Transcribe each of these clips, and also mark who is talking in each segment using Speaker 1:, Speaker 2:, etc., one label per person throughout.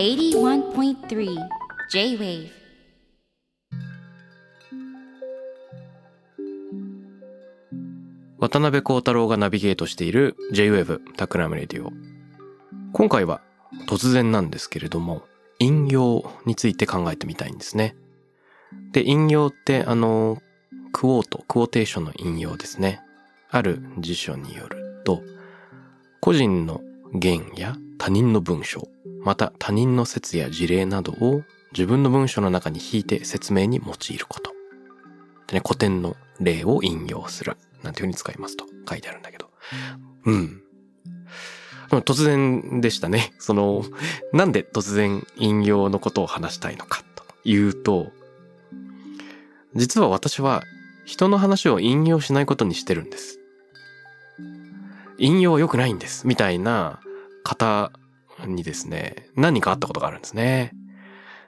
Speaker 1: 81.3 J-Wave
Speaker 2: 渡邉康太郎がナビゲートしている J-Wave Takram Radio。今回は突然なんですけれども、引用について考えてみたいんですね。で、引用ってあの、 quote、quotation の引用ですね。ある辞書によると、個人の言や他人の文章、また他人の説や事例などを自分の文章の中に引いて説明に用いること。でね、古典の例を引用する。なんていうふうに使いますと書いてあるんだけど。うん。突然でしたね。その、なんで突然引用のことを話したいのかというと、実は私は人の話を引用しないことにしてるんです。引用良くないんです。みたいな方にですね、何人か会ったことがあるんですね。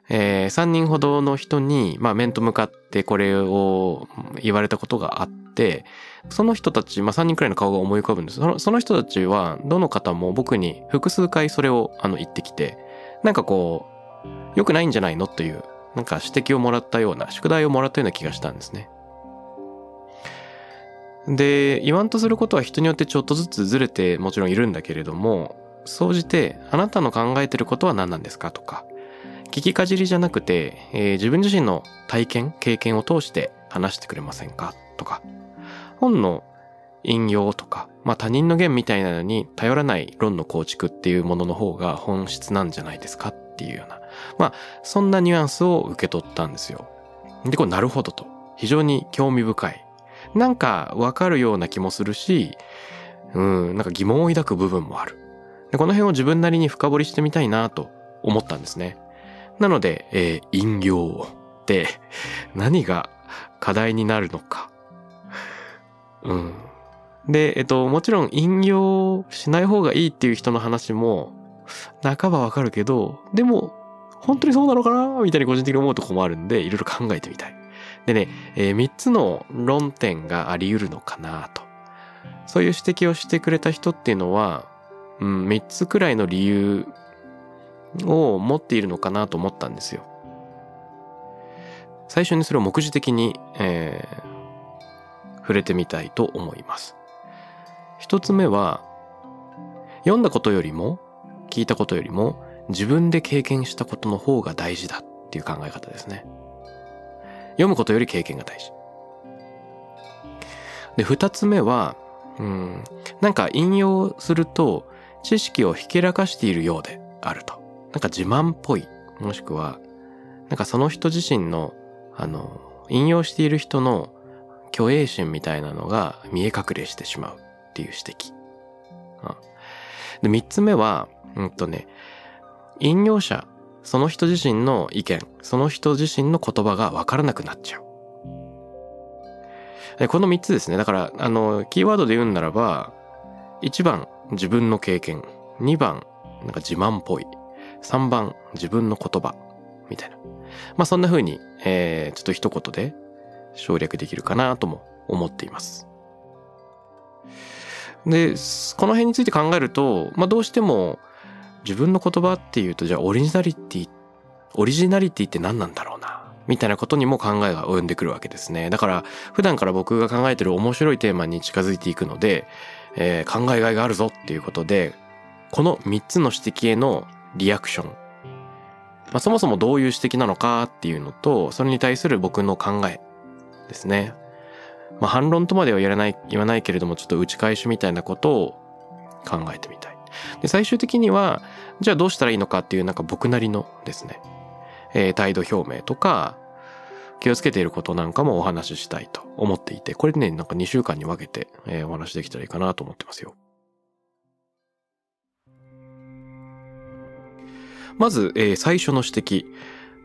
Speaker 2: えー、3人ほどの人に、まあ、面と向かってこれを言われたことがあって、その人たち、まあ、3人くらいの顔が思い浮かぶんです。そのその人たちは、どの方も僕に複数回それをあの言ってきて、なんかこう、良くないんじゃないの？という、なんか指摘をもらったような、宿題をもらったような気がしたんですね。で、言わんとすることは人によってちょっとずつずれてもちろんいるんだけれども、総じて、あなたの考えてることは何なんですかとか、聞きかじりじゃなくて、えー自分自身の体験、経験を通して話してくれませんか？とか、本の引用とか、まあ他人の言みたいなのに頼らない論の構築っていうものの方が本質なんじゃないですか？っていうような、まあそんなニュアンスを受け取ったんですよ。で、これなるほどと。非常に興味深い。なんかわかるような気もするし、うん、なんか疑問を抱く部分もある。でこの辺を自分なりに深掘りしてみたいなと思ったんですね。なので、えー引用って何が課題になるのか。うん。で、えっと、もちろん引用しない方がいいっていう人の話も、半ばわかるけど、でも、本当にそうなのかなみたいに個人的に思うとこもあるんで、いろいろ考えてみたい。でね、えー、3つの論点があり得るのかなと。そういう指摘をしてくれた人っていうのは、うん、3つくらいの理由を持っているのかなと思ったんですよ。最初にそれを目次的に、えー触れてみたいと思います。一つ目は、読んだことよりも、聞いたことよりも、自分で経験したことの方が大事だっていう考え方ですね。読むことより経験が大事。で、二つ目は、うん、なんか引用すると、知識をひけらかしているようであると。なんか自慢っぽい。もしくは、なんかその人自身の、あの、引用している人の虚栄心みたいなのが見え隠れしてしまうっていう指摘。うんで、三つ目は、うんとね、引用者、その人自身の意見、その人自身の言葉がわからなくなっちゃう。でこの三つですね。だから、あの、キーワードで言うんならば、一番自分の経験、二番なんか自慢っぽい、三番自分の言葉、みたいな。まあそんな風に、えー、ちょっと一言で省略できるかなとも思っています。で、この辺について考えると、まあどうしても自分の言葉っていうと、じゃあオリジナリティ、オリジナリティって何なんだろうな。みたいなことにも考えが及んでくるわけですね。だから普段から僕が考えてる面白いテーマに近づいていくので、えー考えがいがあるぞっていうことで、この3つの指摘へのリアクション。まあ、そもそもどういう指摘なのかっていうのと、それに対する僕の考えですね。まあ、反論とまでは言わない、言わないけれども、ちょっと打ち返しみたいなことを考えてみたい。で最終的にはじゃあどうしたらいいのかっていうなんか僕なりのですね、えー、態度表明とか気をつけていることなんかもお話ししたいと思っていてこれねなんか2週間に分けて、えー、お話できたらいいかなと思ってますよ。まず、えー、最初の指摘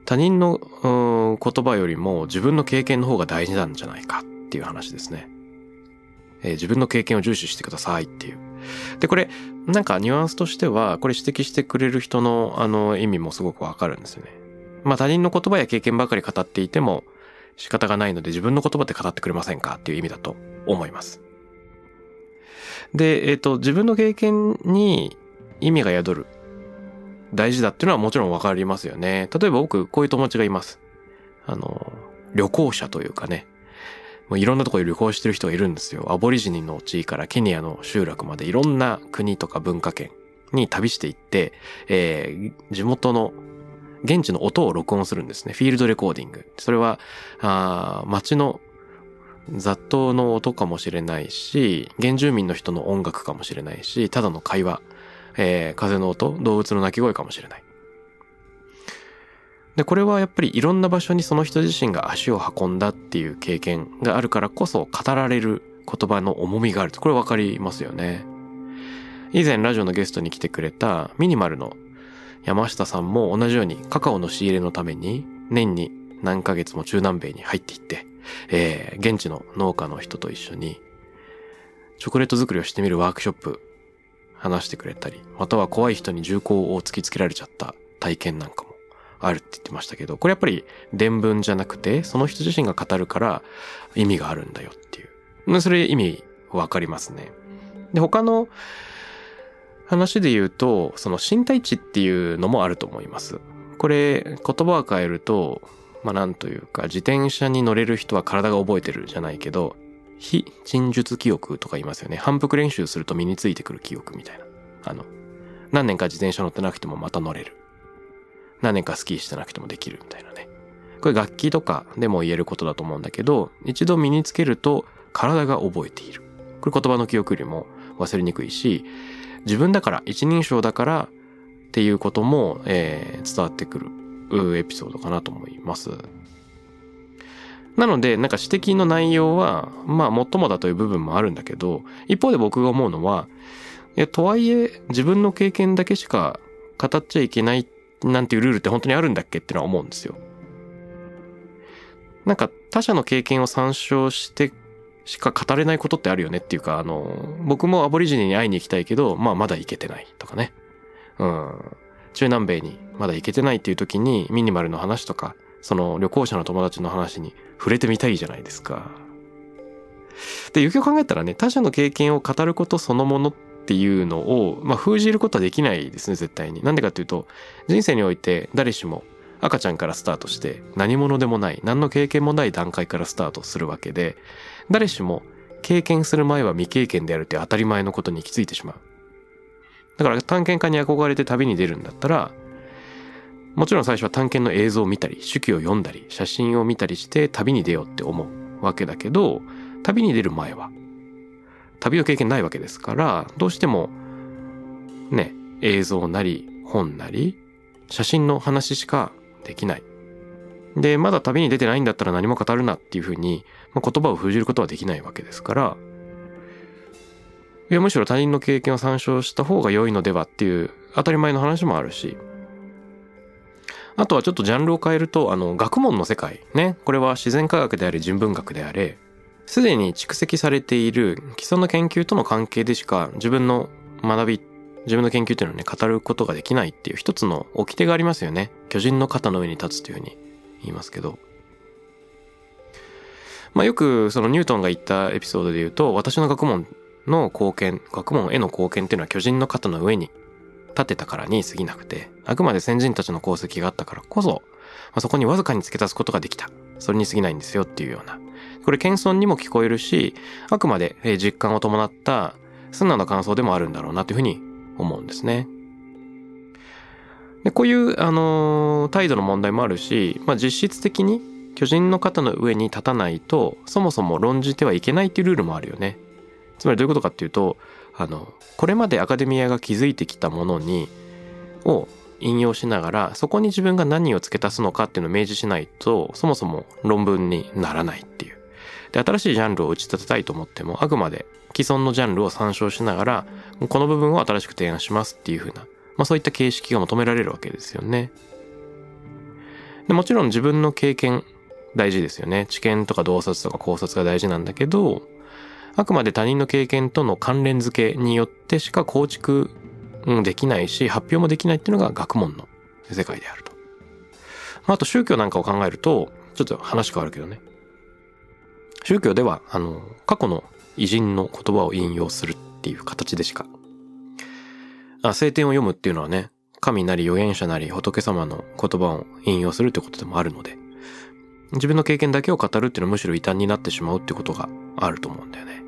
Speaker 2: 他人の言葉よりも自分の経験の方が大事なんじゃないかっていう話ですね。えー、自分の経験を重視してくださいっていう。で、これ、なんかニュアンスとしては、これ指摘してくれる人のあの意味もすごくわかるんですよね。まあ他人の言葉や経験ばかり語っていても仕方がないので自分の言葉で語ってくれませんかっていう意味だと思います。で、えっ、ー、と、自分の経験に意味が宿る。大事だっていうのはもちろんわかりますよね。例えば僕、こういう友達がいます。あの、旅行者というかね。もういろんなところで旅行してる人がいるんですよ。アボリジニの地位からケニアの集落までいろんな国とか文化圏に旅していって、えー、地元の現地の音を録音するんですね。フィールドレコーディング。それは、あ街の雑踏の音かもしれないし、原住民の人の音楽かもしれないし、ただの会話、えー、風の音、動物の鳴き声かもしれない。で、これはやっぱりいろんな場所にその人自身が足を運んだっていう経験があるからこそ語られる言葉の重みがあると。これわかりますよね。以前ラジオのゲストに来てくれたミニマルの山下さんも同じようにカカオの仕入れのために年に何ヶ月も中南米に入っていって、えー、現地の農家の人と一緒にチョコレート作りをしてみるワークショップ話してくれたり、または怖い人に銃口を突きつけられちゃった体験なんかもあるって言ってましたけど、これやっぱり伝聞じゃなくて、その人自身が語るから意味があるんだよっていう。それ意味わかりますね。で、他の話で言うと、その身体値っていうのもあると思います。これ、言葉を変えると、まあなんというか、自転車に乗れる人は体が覚えてるじゃないけど、非陳述記憶とか言いますよね。反復練習すると身についてくる記憶みたいな。あの、何年か自転車乗ってなくてもまた乗れる。何年かスキーしてなくてもできるみたいなね。これ楽器とかでも言えることだと思うんだけど、一度身につけると体が覚えている。これ言葉の記憶よりも忘れにくいし、自分だから、一人称だからっていうことも、えー、伝わってくるエピソードかなと思います。なので、なんか指摘の内容は、まあ、もっともだという部分もあるんだけど、一方で僕が思うのは、とはいえ、自分の経験だけしか語っちゃいけないなんていうルールって本当にあるんだっけってのは思うんですよ。なんか他者の経験を参照してしか語れないことってあるよねっていうか、あの、僕もアボリジニに会いに行きたいけど、まあまだ行けてないとかね。うん。中南米にまだ行けてないっていう時にミニマルの話とか、その旅行者の友達の話に触れてみたいじゃないですか。で、よくよく考えたらね、他者の経験を語ることそのものっていうのを、まあ、封じることはできないですね、絶対に。なんでかっていうと、人生において誰しも赤ちゃんからスタートして何者でもない、何の経験もない段階からスタートするわけで、誰しも経験する前は未経験であるって当たり前のことに行き着いてしまう。だから探検家に憧れて旅に出るんだったら、もちろん最初は探検の映像を見たり、手記を読んだり、写真を見たりして旅に出ようって思うわけだけど、旅に出る前は旅の経験ないわけですから、どうしても、ね、映像なり、本なり、写真の話しかできない。で、まだ旅に出てないんだったら何も語るなっていうふうに、まあ、言葉を封じることはできないわけですから、いや、むしろ他人の経験を参照した方が良いのではっていう当たり前の話もあるし、あとはちょっとジャンルを変えると、あの、学問の世界ね。これは自然科学であれ人文学であれ、すでに蓄積されている既存の研究との関係でしか自分の学び、自分の研究っていうのをね、語ることができないっていう一つの掟がありますよね。巨人の肩の上に立つというふうに言いますけど。まあよくそのニュートンが言ったエピソードで言うと、私の学問の貢献、学問への貢献っていうのは巨人の肩の上に立てたからに過ぎなくて、あくまで先人たちの功績があったからこそ、まあ、そこにわずかに付け足すことができた。それに過ぎないんですよっていうようなこれ謙遜にも聞こえるし、あくまで実感を伴った素直な感想でもあるんだろうなというふうに思うんですね。でこういう、あのー、態度の問題もあるし、まあ、実質的に巨人の肩の上に立たないと、そもそも論じてはいけないっていうルールもあるよね。つまりどういうことかっていうと、あのこれまでアカデミアが築いてきたものにを引用しながらそこに自分が何を付け足すのかっていうのを明示しないとそもそも論文にならないっていう。で新しいジャンルを打ち立てたいと思ってもあくまで既存のジャンルを参照しながらこの部分を新しく提案しますっていう風な、まあ、そういった形式が求められるわけですよね。でもちろん自分の経験大事ですよね。知見とか洞察とか考察が大事なんだけどあくまで他人の経験との関連付けによってしか構築できないし発表もできないっていうのが学問の世界であると。まあ、と宗教なんかを考えるとちょっと話変わるけどね宗教ではあの過去の偉人の言葉を引用するっていう形でしかあ聖典を読むっていうのはね神なり預言者なり仏様の言葉を引用するってことでもあるので自分の経験だけを語るっていうのはむしろ異端になってしまうってことがあると思うんだよね。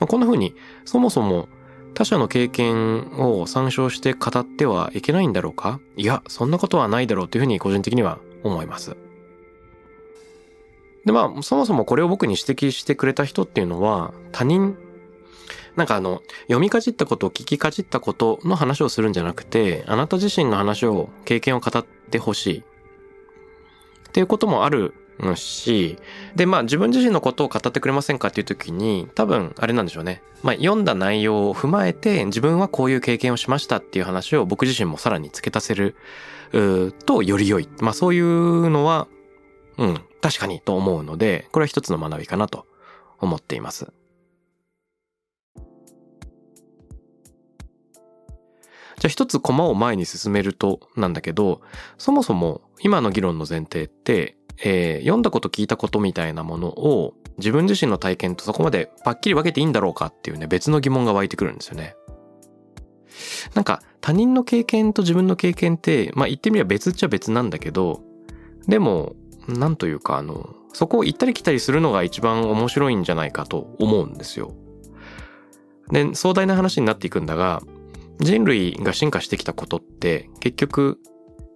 Speaker 2: まあ、こんな風にそもそも他者の経験を参照して語ってはいけないんだろうか？いや、そんなことはないだろうというふうに個人的には思います。で、まあ、そもそもこれを僕に指摘してくれた人っていうのは、他人、なんかあの、読みかじったこと、聞きかじったことの話をするんじゃなくて、あなた自身の話を、経験を語ってほしい。っていうこともあるし、で、まあ自分自身のことを語ってくれませんかっていう時に、多分あれなんでしょうね。まあ読んだ内容を踏まえて、自分はこういう経験をしましたっていう話を僕自身もさらに付け足せる、とより良い。まあそういうのは、うん、確かにと思うので、これは一つの学びかなと思っています。じゃあ一つ駒を前に進めるとなんだけど、そもそも今の議論の前提って、えー、読んだこと聞いたことみたいなものを自分自身の体験とそこまでパッキリ分けていいんだろうかっていうね、別の疑問が湧いてくるんですよね。なんか他人の経験と自分の経験って、まあ言ってみれば別っちゃ別なんだけど、でも、なんというかあの、そこを行ったり来たりするのが一番面白いんじゃないかと思うんですよ。で、壮大な話になっていくんだが、人類が進化してきたことって結局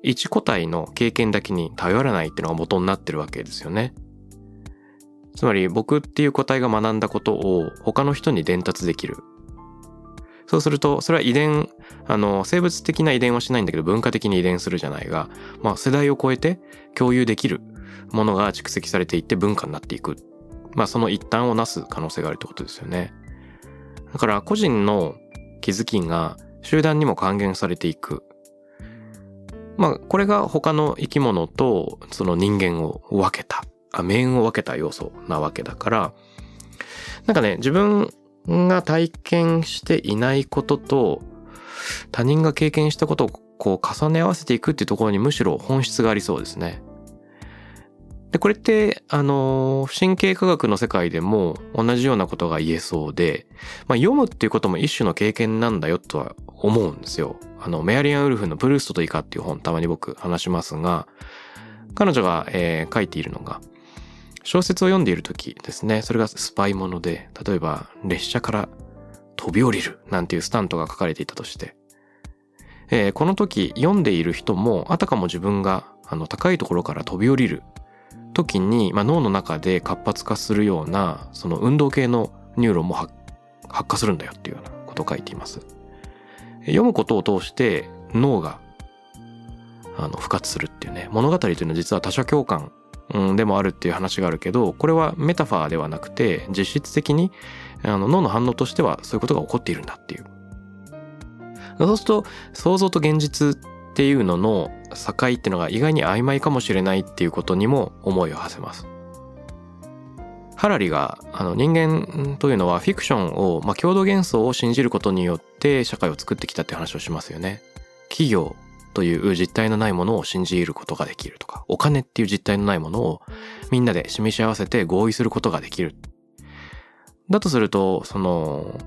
Speaker 2: 一個体の経験だけに頼らないっていうのが元になってるわけですよね。つまり僕っていう個体が学んだことを他の人に伝達できる。そうすると、それは遺伝、あの、生物的な遺伝はしないんだけど文化的に遺伝するじゃないが、まあ世代を超えて共有できるものが蓄積されていって文化になっていく。まあその一端をなす可能性があるってことですよね。だから個人の気づきが集団にも還元されていく。まあ、これが他の生き物とその人間を分けた、あ、面を分けた要素なわけだから、なんかね、自分が体験していないことと他人が経験したことをこう重ね合わせていくっていうところにむしろ本質がありそうですね。で、これって、あの、神経科学の世界でも同じようなことが言えそうで、まあ、読むっていうことも一種の経験なんだよとは思うんですよ。あの、メアリアン・ウルフのプルーストとイカっていう本たまに僕話しますが、彼女が、えー、書いているのが、小説を読んでいる時ですね、それがスパイもので、例えば列車から飛び降りるなんていうスタントが書かれていたとして、えー、この時読んでいる人もあたかも自分があの高いところから飛び降りる時に、まあ、脳の中で活発化するようなその運動系のニューロンも発火するんだよっていうようなことを書いています。読むことを通して脳があの復活するっていうね物語というのは実は他者共感、うん、でもあるっていう話があるけどこれはメタファーではなくて実質的にあの脳の反応としてはそういうことが起こっているんだっていうそうすると想像と現実っていうのの境ってのが意外に曖昧かもしれないっていうことにも思いを馳せます。ハラリがあの人間というのはフィクションを、まあ、共同幻想を信じることによって社会を作ってきたって話をしますよね。企業という実体のないものを信じることができるとか、お金っていう実体のないものをみんなで示し合わせて合意することができる。だとすると、その、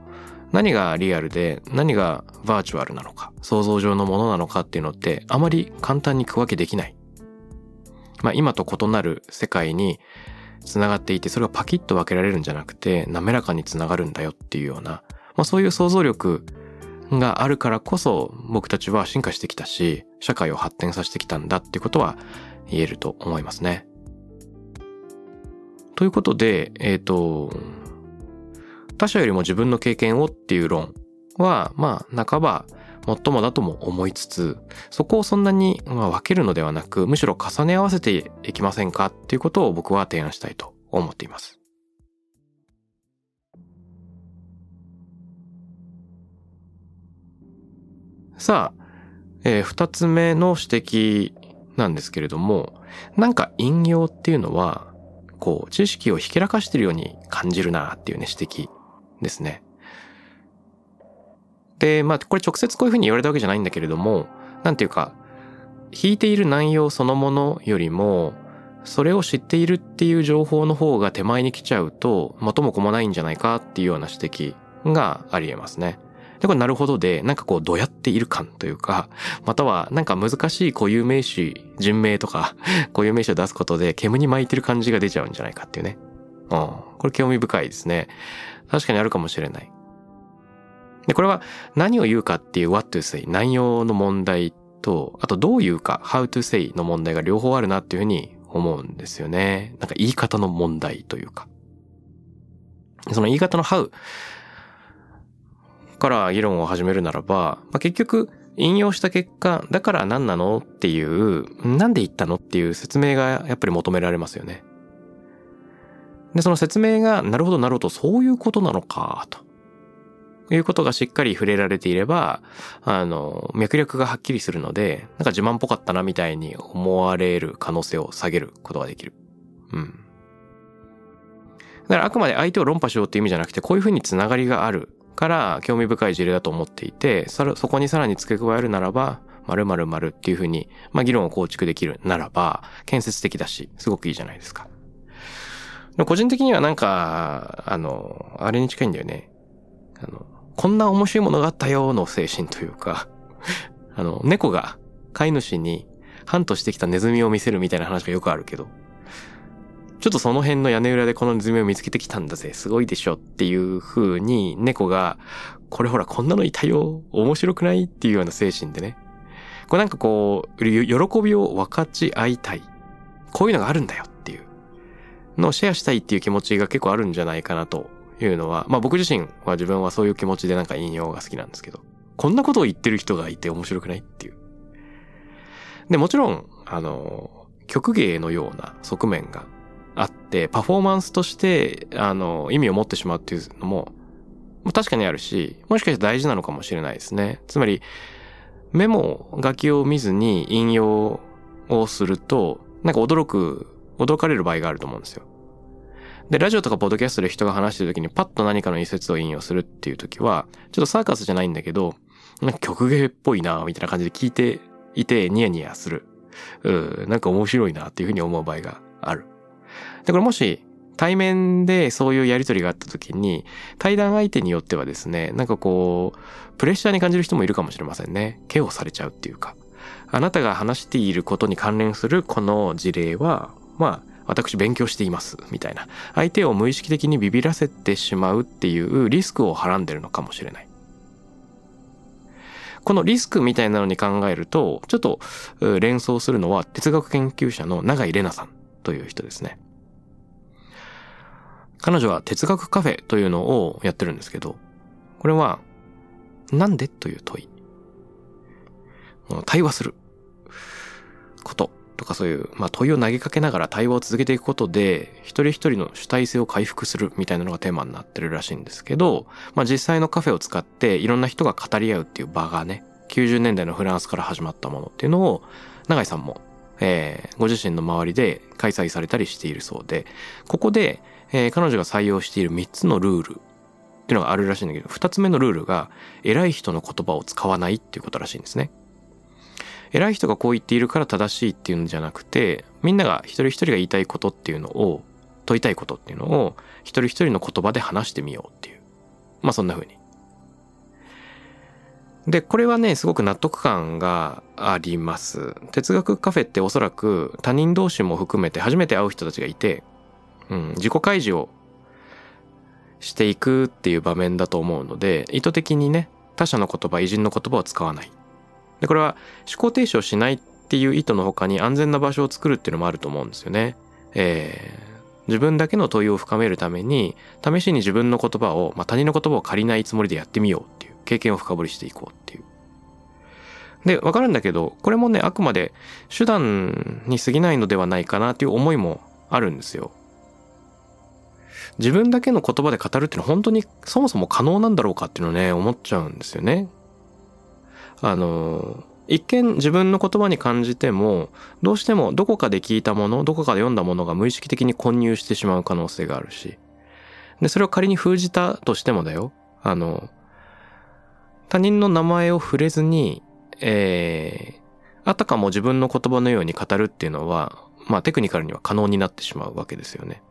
Speaker 2: 何がリアルで何がバーチュアルなのか想像上のものなのかっていうのってあまり簡単に区分けできない。まあ今と異なる世界につながっていてそれがパキッと分けられるんじゃなくて滑らかにつながるんだよっていうような、まあ、そういう想像力があるからこそ僕たちは進化してきたし社会を発展させてきたんだってことは言えると思いますね。ということで、えっ、ー、と、他者よりも自分の経験をっていう論は、まあ、半ば、最もだとも思いつつ、そこをそんなに、分けるのではなく、むしろ重ね合わせていきませんかっていうことを僕は提案したいと思っています。さあ、えー、二つ目の指摘なんですけれども、なんか引用っていうのは、こう、知識をひけらかしてるように感じるなっていうね、指摘ですね。で、まあ、これ直接こういうふうに言われたわけじゃないんだけれども、なんていうか、引いている内容そのものよりも、それを知っているっていう情報の方が手前に来ちゃうと、元も子もないんじゃないかっていうような指摘があり得ますね。で、これなるほどで、なんかこう、どうやっている感というか、または、なんか難しい固有名詞、人名とか、固有名詞を出すことで、煙に巻いてる感じが出ちゃうんじゃないかっていうね。うん。これ興味深いですね。確かにあるかもしれない。で、これは何を言うかっていう what to say、内容の問題と、あとどう言うか how to say の問題が両方あるなっていうふうに思うんですよね。なんか言い方の問題というか。その言い方の how から議論を始めるならば、まあ、結局引用した結果、だから何なのっていう、なんで言ったのっていう説明がやっぱり求められますよね。で、その説明が、なるほどなるほど、そういうことなのか、と。いうことがしっかり触れられていれば、あの、脈略がはっきりするので、なんか自慢っぽかったなみたいに思われる可能性を下げることができる。うん。だからあくまで相手を論破しようっていう意味じゃなくて、こういうふうにつながりがあるから興味深い事例だと思っていて、そこにさらに付け加えるならば、〇〇〇っていうふうに、まあ議論を構築できるならば、建設的だし、すごくいいじゃないですか。個人的にはなんか、あの、あれに近いんだよね。あの、こんな面白いものがあったよの精神というか、あの、猫が飼い主にハントしてきたネズミを見せるみたいな話がよくあるけど、ちょっとその辺の屋根裏でこのネズミを見つけてきたんだぜ、すごいでしょっていう風に猫が、これほらこんなのいたよ、面白くないっていうような精神でね。これなんかこう、喜びを分かち合いたい。こういうのがあるんだよのシェアしたいっていう気持ちが結構あるんじゃないかなというのは、まあ僕自身は自分はそういう気持ちでなんか引用が好きなんですけど、こんなことを言ってる人がいて面白くないっていう。で、もちろん、あの、曲芸のような側面があって、パフォーマンスとして、あの、意味を持ってしまうっていうのも、確かにあるし、もしかして大事なのかもしれないですね。つまり、メモ書きを見ずに引用をすると、なんか驚く、驚かれる場合があると思うんですよ。で、ラジオとかポッドキャストで人が話してる時にパッと何かの一節を引用するっていう時は、ちょっとサーカスじゃないんだけど、なんか曲芸っぽいなみたいな感じで聞いていてニヤニヤする。うん、なんか面白いなっていうふうに思う場合がある。で、これもし対面でそういうやりとりがあった時に、対談相手によってはですね、なんかこう、プレッシャーに感じる人もいるかもしれませんね。ケをされちゃうっていうか。あなたが話していることに関連するこの事例は、まあ、私勉強していますみたいな。相手を無意識的にビビらせてしまうっていうリスクをはらんでるのかもしれない。このリスクみたいなのに考えるとちょっと連想するのは哲学研究者の永井玲奈さんという人ですね。彼女は哲学カフェというのをやってるんですけどこれはなんでという問い。対話すること。とかそういう、まあ、問いを投げかけながら対話を続けていくことで、一人一人の主体性を回復するみたいなのがテーマになってるらしいんですけど、まあ、実際のカフェを使っていろんな人が語り合うっていう場がね、90年代のフランスから始まったものっていうのを、永井さんも、えー、ご自身の周りで開催されたりしているそうで、ここで、えー、彼女が採用している3つのルールっていうのがあるらしいんだけど、2つ目のルールが、偉い人の言葉を使わないっていうことらしいんですね。偉い人がこう言っているから正しいっていうんじゃなくてみんなが一人一人が言いたいことっていうのを問いたいことっていうのを一人一人の言葉で話してみようっていう。まあそんな風に。でこれはねすごく納得感があります。哲学カフェっておそらく他人同士も含めて初めて会う人たちがいて、うん、自己開示をしていくっていう場面だと思うので意図的にね他者の言葉偉人の言葉を使わない。で、これは思考停止をしないっていう意図の他に安全な場所を作るっていうのもあると思うんですよね。え自分だけの問いを深めるために試しに自分の言葉を、まあ、他人の言葉を借りないつもりでやってみようっていう経験を深掘りしていこうっていう。でわかるんだけどこれもねあくまで手段に過ぎないのではないかなっていう思いもあるんですよ。自分だけの言葉で語るっていうのは本当にそもそも可能なんだろうかっていうのをね思っちゃうんですよね。あの一見自分の言葉に感じてもどうしてもどこかで聞いたものどこかで読んだものが無意識的に混入してしまう可能性があるし。でそれを仮に封じたとしてもだよ。あの他人の名前を触れずにえー、あたかも自分の言葉のように語るっていうのはまあテクニカルには可能になってしまうわけですよね。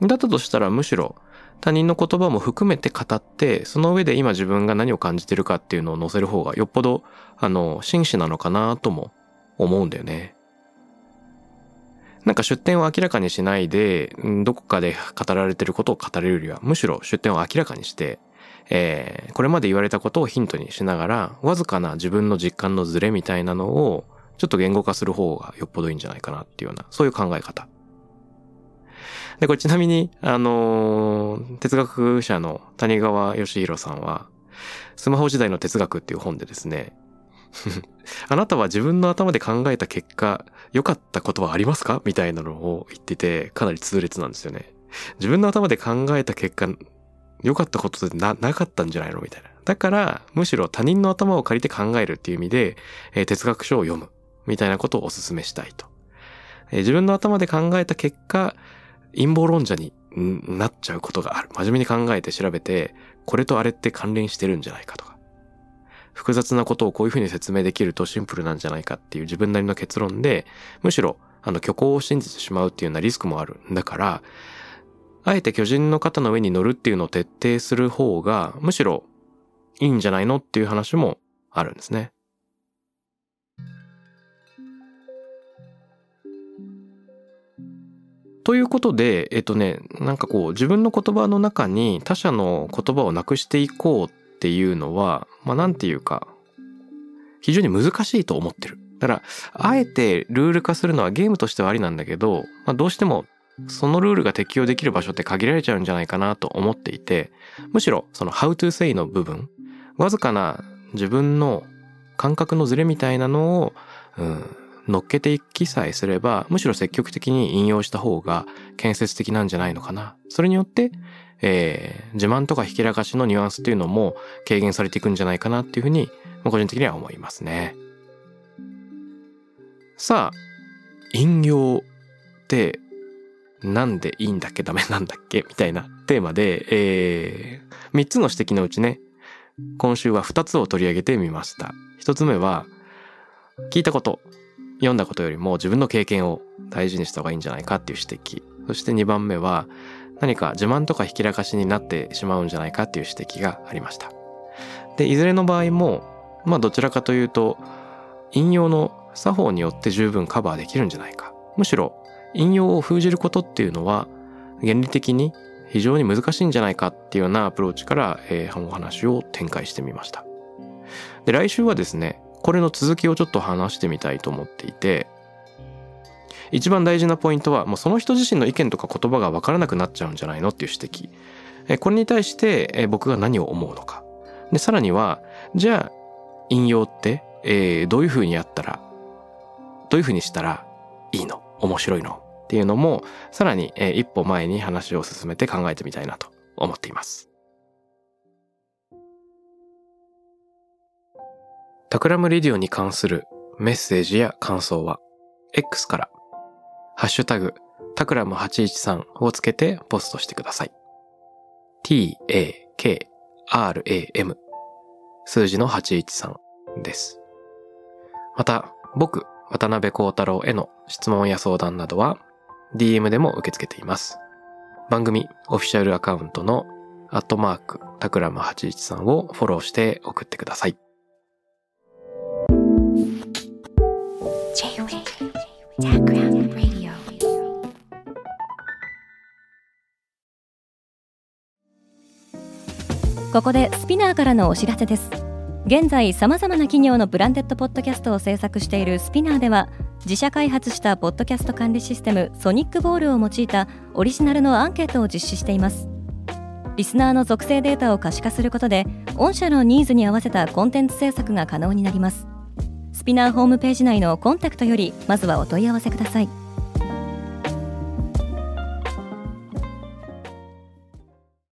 Speaker 2: だったとしたらむしろ他人の言葉も含めて語ってその上で今自分が何を感じてるかっていうのを載せる方がよっぽどあの真摯なのかなとも思うんだよね。なんか出典を明らかにしないでどこかで語られてることを語れるよりはむしろ出典を明らかにして、えー、これまで言われたことをヒントにしながらわずかな自分の実感のズレみたいなのをちょっと言語化する方がよっぽどいいんじゃないかなっていうようなそういう考え方で、これちなみに、あのー、哲学者の谷川義弘さんは、スマホ時代の哲学っていう本でですね、あなたは自分の頭で考えた結果、良かったことはありますか？みたいなのを言ってて、かなり痛烈なんですよね。自分の頭で考えた結果、良かったことってな、なかったんじゃないの？みたいな。だから、むしろ他人の頭を借りて考えるっていう意味で、えー、哲学書を読む。みたいなことをお勧めしたいと。えー、自分の頭で考えた結果、陰謀論者になっちゃうことがある。真面目に考えて調べて、これとあれって関連してるんじゃないかとか。複雑なことをこういうふうに説明できるとシンプルなんじゃないかっていう自分なりの結論で、むしろ、あの、虚構を信じてしまうっていうようなリスクもある。だから、あえて巨人の肩の上に乗るっていうのを徹底する方が、むしろいいんじゃないのっていう話もあるんですね。ということで、えっとね、なんかこう自分の言葉の中に他者の言葉をなくしていこうっていうのは、まあなんていうか、非常に難しいと思ってる。だから、あえてルール化するのはゲームとしてはありなんだけど、まあどうしてもそのルールが適用できる場所って限られちゃうんじゃないかなと思っていて、むしろその how to say の部分、わずかな自分の感覚のズレみたいなのを、うん、乗っけていきさえすれば、むしろ積極的に引用した方が建設的なんじゃないのかな。それによって、えー、自慢とかひきらかしのニュアンスっていうのも軽減されていくんじゃないかなっていうふうに、個人的には思いますね。さあ、引用ってなんでいいんだっけ？ダメなんだっけ？みたいなテーマで、えー、3つの指摘のうちね、今週は2つを取り上げてみました。1つ目は、聞いたこと、読んだことよりも自分の経験を大事にした方がいいんじゃないかっていう指摘。そして2番目は何か自慢とかひきらかしになってしまうんじゃないかっていう指摘がありました。で、いずれの場合も、まあどちらかというと、引用の作法によって十分カバーできるんじゃないか。むしろ、引用を封じることっていうのは、原理的に非常に難しいんじゃないかっていうようなアプローチから、えー、お話を展開してみました。で、来週はですね、これの続きをちょっと話してみたいと思っていて一番大事なポイントはもうその人自身の意見とか言葉が分からなくなっちゃうんじゃないのっていう指摘。これに対して僕が何を思うのか。でさらにはじゃあ引用って、えー、どういうふうにやったらどういうふうにしたらいいの？面白いの？っていうのもさらに、えー、一歩前に話を進めて考えてみたいなと思っています。 Takram Radio に関するメッセージや感想は X からハッシュタグ Takram 813をつけてポストしてください。t-a-k-r-a-m 数字の813です。また、僕、渡辺幸太郎への質問や相談などは DM でも受け付けています。番組オフィシャルアカウントのアットマークタクラム813をフォローして送ってください。
Speaker 3: ここで SPINEAR からのお知らせです現在さまざまな企業のブランデッドポッドキャストを制作している SPINEAR では自社開発したポッドキャスト管理システム Sonicbowl を用いたオリジナルのアンケートを実施していますリスナーの属性データを可視化することで御社のニーズに合わせたコンテンツ制作が可能になります SPINEAR ホームページ内のコンタクトよりまずはお問い合わせください。